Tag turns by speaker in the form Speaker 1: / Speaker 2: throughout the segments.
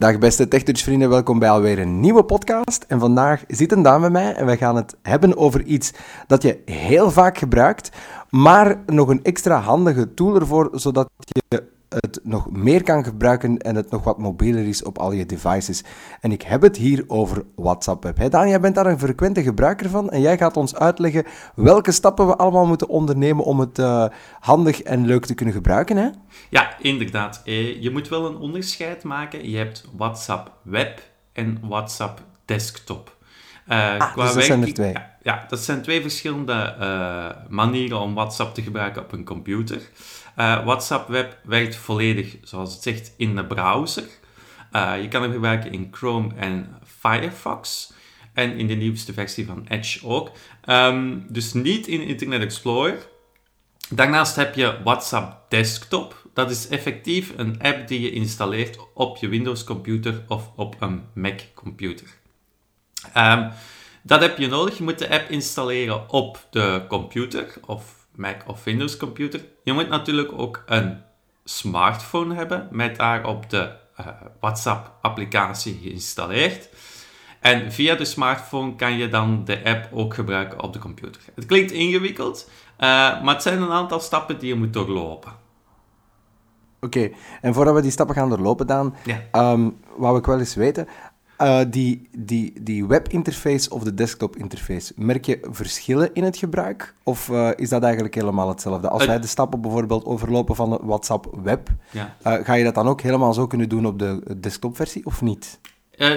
Speaker 1: Dag beste TechTouch-vrienden, welkom bij alweer een nieuwe podcast. En vandaag zit een dame bij mij en wij gaan het hebben over iets dat je heel vaak gebruikt, maar nog een extra handige tool ervoor, zodat je het nog meer kan gebruiken en het nog wat mobieler is op al je devices. En ik heb het hier over WhatsApp Web. Hey Daan, jij bent daar een frequente gebruiker van en jij gaat ons uitleggen welke stappen we allemaal moeten ondernemen om het uh, handig en leuk te kunnen gebruiken. Hè?
Speaker 2: Ja, inderdaad. Eh, je moet wel een onderscheid maken. Je hebt WhatsApp Web en WhatsApp Desktop.
Speaker 1: Uh, ah, qua dus dat zijn er twee.
Speaker 2: Ja, ja, dat zijn twee verschillende uh, manieren om WhatsApp te gebruiken op een computer. Uh, WhatsApp Web werkt volledig, zoals het zegt, in de browser. Uh, je kan hem gebruiken in Chrome en Firefox. En in de nieuwste versie van Edge ook. Um, dus niet in Internet Explorer. Daarnaast heb je WhatsApp Desktop. Dat is effectief een app die je installeert op je Windows computer of op een Mac computer. Um, dat heb je nodig. Je moet de app installeren op de computer of Mac of Windows computer. Je moet natuurlijk ook een smartphone hebben met daarop de uh, WhatsApp applicatie geïnstalleerd. En via de smartphone kan je dan de app ook gebruiken op de computer. Het klinkt ingewikkeld, uh, maar het zijn een aantal stappen die je moet doorlopen.
Speaker 1: Oké, en voordat we die stappen gaan doorlopen dan, ja. um, wou ik wel eens weten, uh, die, die, die webinterface of de desktop-interface, merk je verschillen in het gebruik? Of uh, is dat eigenlijk helemaal hetzelfde? Als wij de stappen bijvoorbeeld overlopen van de WhatsApp Web, ja. uh, ga je dat dan ook helemaal zo kunnen doen op de desktop-versie of niet?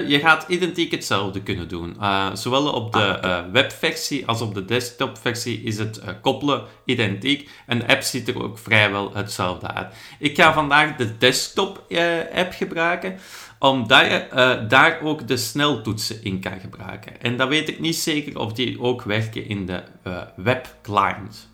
Speaker 2: Je gaat identiek hetzelfde kunnen doen. Zowel op de uh, webversie als op de desktopversie is het koppelen identiek. En de app ziet er ook vrijwel hetzelfde uit. Ik ga vandaag de desktop-app gebruiken omdat je uh, daar ook de sneltoetsen in kan gebruiken. En dan weet ik niet zeker of die ook werken in de uh, webclient.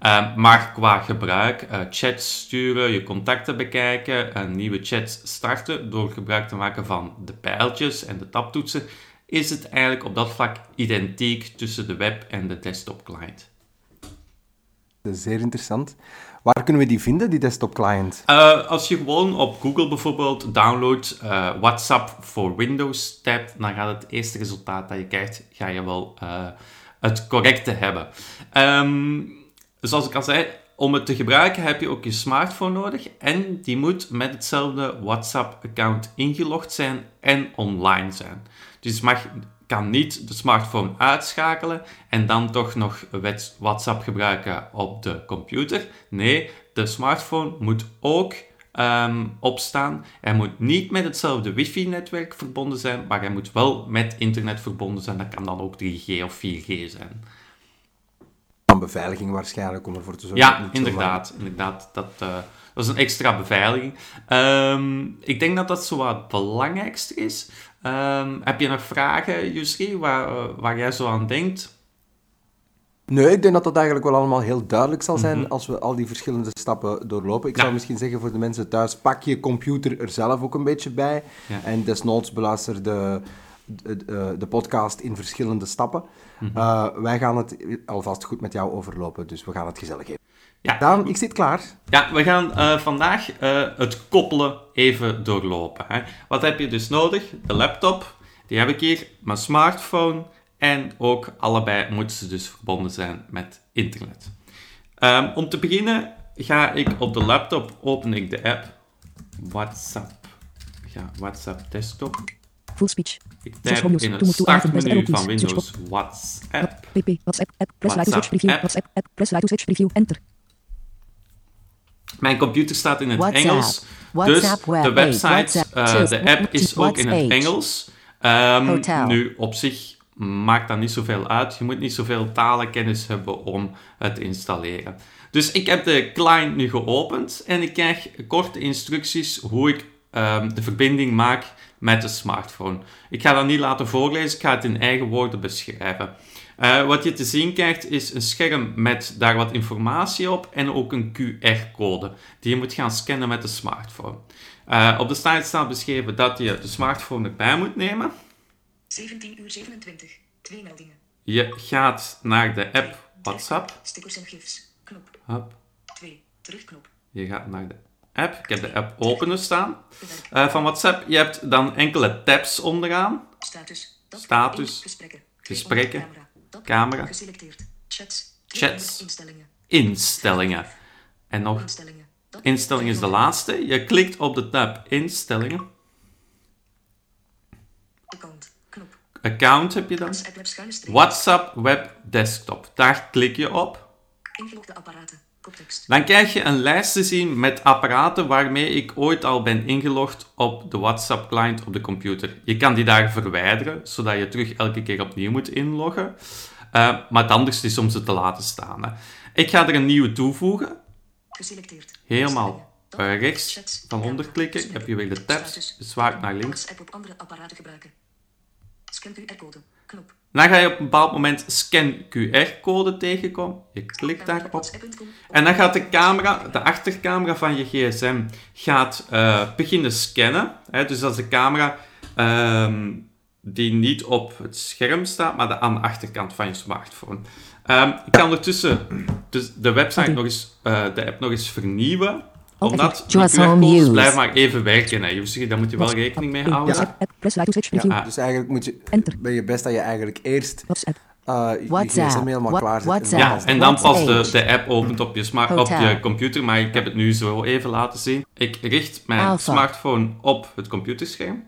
Speaker 2: Uh, maar qua gebruik, uh, chats sturen, je contacten bekijken, een nieuwe chat starten door gebruik te maken van de pijltjes en de tabtoetsen, is het eigenlijk op dat vlak identiek tussen de web en de desktop client.
Speaker 1: Dat is zeer interessant. Waar kunnen we die vinden, die desktop client?
Speaker 2: Uh, als je gewoon op Google bijvoorbeeld downloadt uh, WhatsApp voor Windows tab, dan gaat het eerste resultaat dat je krijgt, ga je wel uh, het correcte hebben. Um, zoals ik al zei, om het te gebruiken heb je ook je smartphone nodig en die moet met hetzelfde WhatsApp-account ingelogd zijn en online zijn. Dus mag kan niet de smartphone uitschakelen en dan toch nog WhatsApp gebruiken op de computer. Nee, de smartphone moet ook um, opstaan. Hij moet niet met hetzelfde wifi-netwerk verbonden zijn, maar hij moet wel met internet verbonden zijn. Dat kan dan ook 3G of 4G zijn.
Speaker 1: Van beveiliging waarschijnlijk, om ervoor te zorgen.
Speaker 2: Ja, inderdaad. inderdaad dat, uh, dat is een extra beveiliging. Um, ik denk dat dat zo wat het belangrijkste is. Um, heb je nog vragen, Jusri, waar, waar jij zo aan denkt?
Speaker 1: Nee, ik denk dat dat eigenlijk wel allemaal heel duidelijk zal zijn mm -hmm. als we al die verschillende stappen doorlopen. Ik ja. zou misschien zeggen voor de mensen thuis, pak je computer er zelf ook een beetje bij. Ja. En desnoods beluister de, de, de, de, podcast in verschillende stappen. Mm -hmm. uh, wij gaan het alvast goed met jou overlopen, dus we gaan het gezellig geven. Ja. Daan, ik zit klaar.
Speaker 2: Ja, we gaan uh, vandaag uh, het koppelen even doorlopen. Hè. Wat heb je dus nodig? De laptop, die heb ik hier, mijn smartphone en ook allebei moeten ze dus verbonden zijn met internet. Um, om te beginnen ga ik op de laptop, open ik de app WhatsApp. Ja, WhatsApp desktop.
Speaker 3: Full speech.
Speaker 2: Ik typ in het startmenu van Windows WhatsApp.
Speaker 3: PP, WhatsApp, app, press light switch preview, WhatsApp, app, press light switch preview, enter.
Speaker 2: Mijn computer staat in het WhatsApp. Engels. Dus de website, uh, de app is ook in het Engels. Um, nu, op zich maakt dat niet zoveel uit. Je moet niet zoveel talenkennis hebben om het te installeren. Dus ik heb de client nu geopend en ik krijg korte instructies hoe ik um, de verbinding maak met de smartphone. Ik ga dat niet laten voorlezen, ik ga het in eigen woorden beschrijven. Uh, wat je te zien krijgt is een scherm met daar wat informatie op en ook een QR-code die je moet gaan scannen met de smartphone. Uh, op de slide staat beschreven dat je de smartphone erbij moet nemen.
Speaker 3: 17 uur 27, twee meldingen.
Speaker 2: Je gaat naar de app WhatsApp.
Speaker 3: Stickers en gifs, knop.
Speaker 2: Hop.
Speaker 3: 2, terugknop.
Speaker 2: Je gaat naar de app. Ik heb de app openen staan eh, van WhatsApp. Je hebt dan enkele tabs onderaan.
Speaker 4: Status.
Speaker 2: Status.
Speaker 4: Gesprekken.
Speaker 2: Gesprekken.
Speaker 4: Camera. Chats.
Speaker 2: Chats.
Speaker 4: Instellingen.
Speaker 2: Instellingen. En nog
Speaker 4: Instellingen.
Speaker 2: Is de laatste. Je klikt op de tab instellingen.
Speaker 4: Account.
Speaker 2: Heb je dan.
Speaker 4: WhatsApp web
Speaker 2: desktop. Daar klik je op.
Speaker 4: Ingelogde apparaten.
Speaker 2: Dan krijg je een lijst te zien met apparaten waarmee ik ooit al ben ingelogd op de WhatsApp client op de computer. Je kan die daar verwijderen, zodat je terug elke keer opnieuw moet inloggen. Eh, maar het anders is om ze te laten staan. Hè. Ik ga er een nieuwe toevoegen.
Speaker 4: Geselecteerd.
Speaker 2: Helemaal rechts
Speaker 4: Chats.
Speaker 2: van onder
Speaker 4: Camera.
Speaker 2: klikken.
Speaker 4: Gesprekken.
Speaker 2: Heb je weer de tabs.
Speaker 4: Status.
Speaker 2: Zwaai naar links.
Speaker 4: Op andere apparaten gebruiken. Scan QR-code. Knop.
Speaker 2: Dan ga je op een bepaald moment scan QR-code tegenkomen. Je klikt daarop. En dan gaat de camera, de achtercamera van je gsm, gaat eh, beginnen scannen. Hè? Dus dat is de camera ehm, die niet op het scherm staat, maar de, aan de achterkant van je smartphone. Ehm, ik kan ondertussen dus de website nog eens, eh, de app nog eens vernieuwen. Omdat QR-codes
Speaker 3: use.
Speaker 2: blijven maar even werken. Hè. Dus daar moet je wel rekening mee houden. Ja.
Speaker 1: Dus eigenlijk moet je, ben je best dat je eigenlijk eerst
Speaker 3: WhatsApp.
Speaker 1: eh je
Speaker 3: WhatsApp.
Speaker 1: helemaal
Speaker 3: What-
Speaker 1: klaar.
Speaker 3: WhatsApp.
Speaker 2: Ja, en dan pas de, de app opent op je, smart, op je computer, maar ik heb het nu zo even laten zien. Ik richt mijn
Speaker 3: Alpha.
Speaker 2: smartphone op het computerscherm.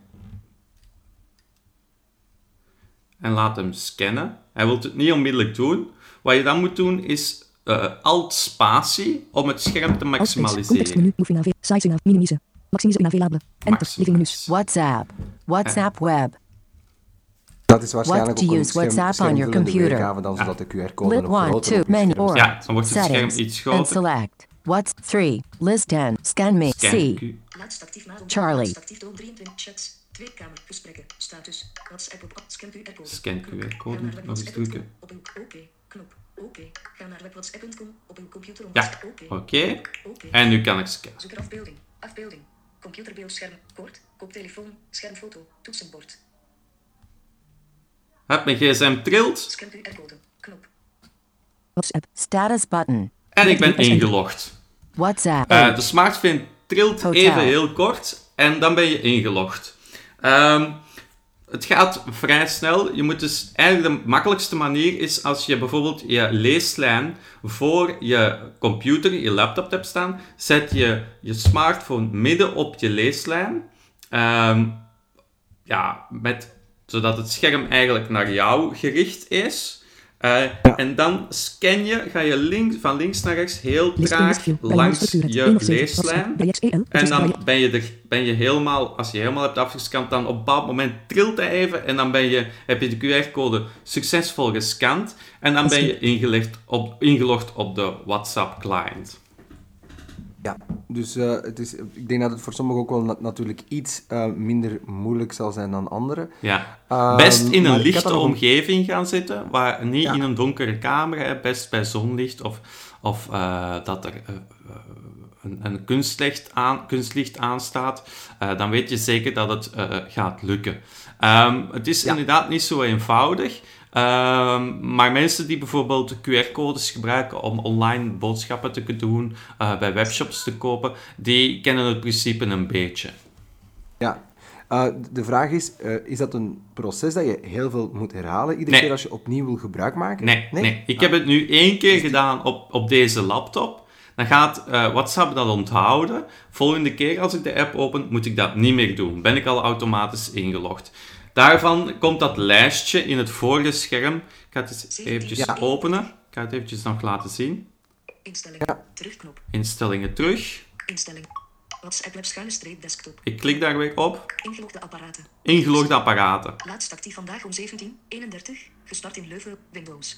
Speaker 2: En laat hem scannen. Hij wil het niet onmiddellijk doen. Wat je dan moet doen is eh, alt-spatie om het scherm te maximaliseren.
Speaker 3: Contextmenu. Moving AV. In minimize. Maximize. Enter. Living menus.
Speaker 5: WhatsApp. WhatsApp web.
Speaker 1: Dat is waarschijnlijk
Speaker 5: What to
Speaker 1: ook een
Speaker 5: use
Speaker 1: scherm,
Speaker 5: WhatsApp on your computer.
Speaker 1: weergave dan zodat de QR-code
Speaker 5: Lit
Speaker 1: nog
Speaker 5: 1,
Speaker 1: groter
Speaker 5: 2,
Speaker 1: op je
Speaker 5: menu or
Speaker 2: Ja, dan wordt het scherm
Speaker 5: settings.
Speaker 2: iets
Speaker 5: And
Speaker 2: groter.
Speaker 5: select. What's 3. List 10. Scan me.
Speaker 2: Scan
Speaker 5: C. Charlie.
Speaker 4: Laatst actief door 23 chats. Twee kamer. Gesprekken. Status. WhatsApp op scan QR-code.
Speaker 2: Scan. QR-code. Nog eens
Speaker 4: webwhatsapp.com.
Speaker 2: drukken.
Speaker 4: Op uw oké. Knop. Oké. Ga naar webwhatsapp.com op uw computer om
Speaker 2: Ja,
Speaker 4: Oké.
Speaker 2: oké.
Speaker 4: Oké.
Speaker 2: En nu kan ik scannen.
Speaker 4: Zoek er afbeelding. Afbeelding. Computerbeeldscherm. Kort. Koptelefoon. Schermfoto. Toetsenbord.
Speaker 2: Heb mijn gsm trilt
Speaker 4: Scan QR-code. Knop.
Speaker 3: WhatsApp.
Speaker 5: Status button.
Speaker 2: en ik ben ingelogd.
Speaker 5: WhatsApp.
Speaker 2: Eh, de smartphone trilt
Speaker 5: Hotel.
Speaker 2: even heel kort en dan ben je ingelogd. Ehm, het gaat vrij snel. Je moet dus, eigenlijk de makkelijkste manier is als je bijvoorbeeld je leeslijn voor je computer, je laptop hebt staan, zet je je smartphone midden op je leeslijn. Ehm, ja, met, zodat het scherm eigenlijk naar jou gericht is. Eh, En dan scan je, ga je link, van links naar rechts heel traag langs je
Speaker 3: 1 of 7.
Speaker 2: leeslijn.
Speaker 3: XEL.
Speaker 2: En
Speaker 3: Adjust
Speaker 2: dan ben je, er, ben je helemaal, als je helemaal hebt afgescand, dan op een bepaald moment trilt hij even en dan ben je, heb je de QR-code succesvol gescand en dan ben je ingelegd op, ingelogd op de WhatsApp-client.
Speaker 1: Ja, dus eh, het is, ik denk dat het voor sommigen ook wel na- natuurlijk iets eh, minder moeilijk zal zijn dan anderen.
Speaker 2: Ja.
Speaker 1: Ehm,
Speaker 2: Best in een lichte
Speaker 1: een-
Speaker 2: omgeving gaan zitten, waar, niet
Speaker 1: Ja.
Speaker 2: in een donkere kamer, hè, best bij zonlicht of, of eh, dat er een, een kunstlicht, aan, kunstlicht aanstaat, dan weet je zeker dat het gaat lukken. Ehm, het is
Speaker 1: Ja.
Speaker 2: inderdaad niet zo eenvoudig. Ehm, maar mensen die bijvoorbeeld QR-codes gebruiken om online boodschappen te kunnen doen, eh, bij webshops te kopen, die kennen het principe een beetje.
Speaker 1: Ja. Eh, de vraag is, eh, is dat een proces dat je heel veel moet herhalen, iedere
Speaker 2: Nee.
Speaker 1: keer als je opnieuw wil gebruik maken?
Speaker 2: Nee, nee. Ik heb het nu één keer gedaan op, op deze laptop. Dan gaat eh, WhatsApp dat onthouden. Volgende keer als ik de app open, moet ik dat niet meer doen. Ben ik al automatisch ingelogd. Daarvan komt dat lijstje in het vorige scherm. Ik ga het eens eventjes
Speaker 1: Ja.
Speaker 2: openen. Ik ga het eventjes nog laten zien.
Speaker 4: Instellingen. Terugknop.
Speaker 2: Instellingen terug.
Speaker 4: Instellingen. WhatsApp schuine streep desktop.
Speaker 2: Ik klik daar weer op.
Speaker 4: Ingelogde apparaten.
Speaker 2: Ingelogde apparaten.
Speaker 4: Laatst actief vandaag om 17.31. Gestart in Leuven. Windows.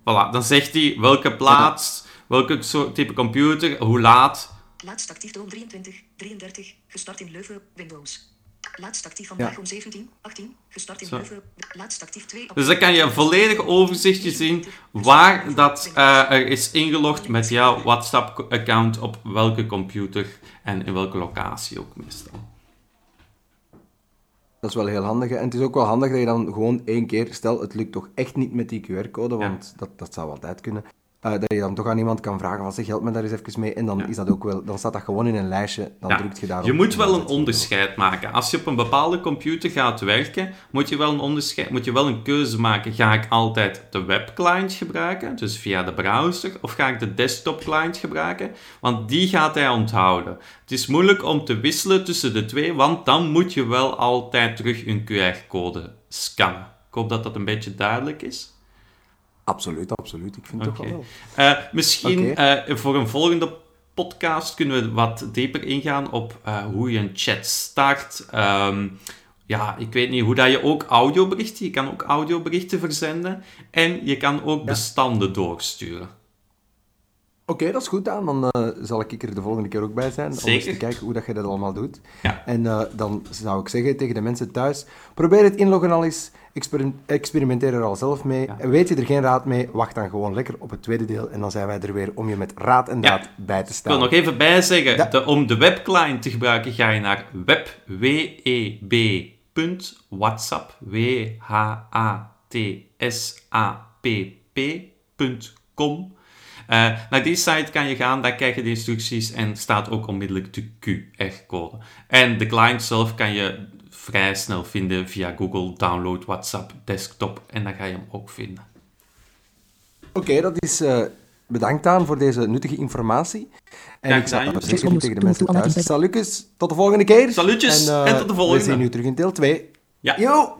Speaker 2: Voilà, dan zegt hij welke plaats, welke soort type computer, hoe laat.
Speaker 4: Laatst actief door 23, 33, gestart in Leuven, Windows. Laatst actief vandaag
Speaker 1: Ja.
Speaker 4: om 17, 18, gestart in
Speaker 2: Zo.
Speaker 4: Leuven, laatst actief 2.
Speaker 2: Dus dan kan je een volledig overzichtje zien waar dat eh, er is ingelogd met jouw WhatsApp-account op welke computer en in welke locatie ook meestal.
Speaker 1: Dat is wel heel handig. En het is ook wel handig dat je dan gewoon één keer, stel het lukt toch echt niet met die QR-code, want dat, dat zou altijd kunnen. Eh, dat je dan toch aan iemand kan vragen van zeg, help me daar eens even mee. En dan,
Speaker 2: Ja.
Speaker 1: is dat ook wel, dan staat dat gewoon in een lijstje, dan
Speaker 2: Ja,
Speaker 1: drukt je daarop.
Speaker 2: Je moet wel een onderscheid maken. Als je op een bepaalde computer gaat werken, moet je wel een onderscheid, moet je wel een keuze maken. Ga ik altijd de webclient gebruiken, dus via de browser, of ga ik de desktop client gebruiken? Want die gaat hij onthouden. Het is moeilijk om te wisselen tussen de twee, want dan moet je wel altijd terug een QR-code scannen. Ik hoop dat dat een beetje duidelijk is.
Speaker 1: Absoluut, absoluut. Ik vind het
Speaker 2: Oké.
Speaker 1: toch wel.
Speaker 2: Eh, misschien eh, voor een volgende podcast kunnen we wat dieper ingaan op eh, hoe je een chat start. Ehm, ja, ik weet niet hoe dat je ook audioberichten, je kan ook audioberichten verzenden en je kan ook bestanden doorsturen.
Speaker 1: Oké, dat is goed aan. Dan eh, zal ik er de volgende keer ook bij zijn. Om eens
Speaker 2: Zeker.
Speaker 1: te kijken hoe dat je dat allemaal doet.
Speaker 2: Ja.
Speaker 1: En eh, dan zou ik zeggen tegen de mensen thuis: probeer het inloggen al eens. exper- experimenteer er al zelf mee.
Speaker 2: Ja.
Speaker 1: En weet je er geen raad mee, wacht dan gewoon lekker op het tweede deel. En dan zijn wij er weer om je met raad en
Speaker 2: Ja.
Speaker 1: daad bij te
Speaker 2: Ik
Speaker 1: staan.
Speaker 2: wil nog even bijzeggen,
Speaker 1: Ja.
Speaker 2: de, om de webclient te gebruiken ga je naar web.whatsapp, W-H-A-T-S-A-P-P.com. Eh, naar die site kan je gaan, daar krijg je de instructies en staat ook onmiddellijk de QR-code. En de client zelf kan je vrij snel vinden via Google Download WhatsApp Desktop en dan ga je hem ook vinden.
Speaker 1: Oké, dat is eh, bedankt aan voor deze nuttige informatie. En
Speaker 2: Graag
Speaker 1: ik zou zeggen
Speaker 3: Joep.
Speaker 1: tegen de mensen thuis. Salutjes, tot de volgende keer.
Speaker 2: Salutjes, en tot de volgende.
Speaker 1: We zien u terug in deel 2.
Speaker 2: Ja.
Speaker 1: Yo!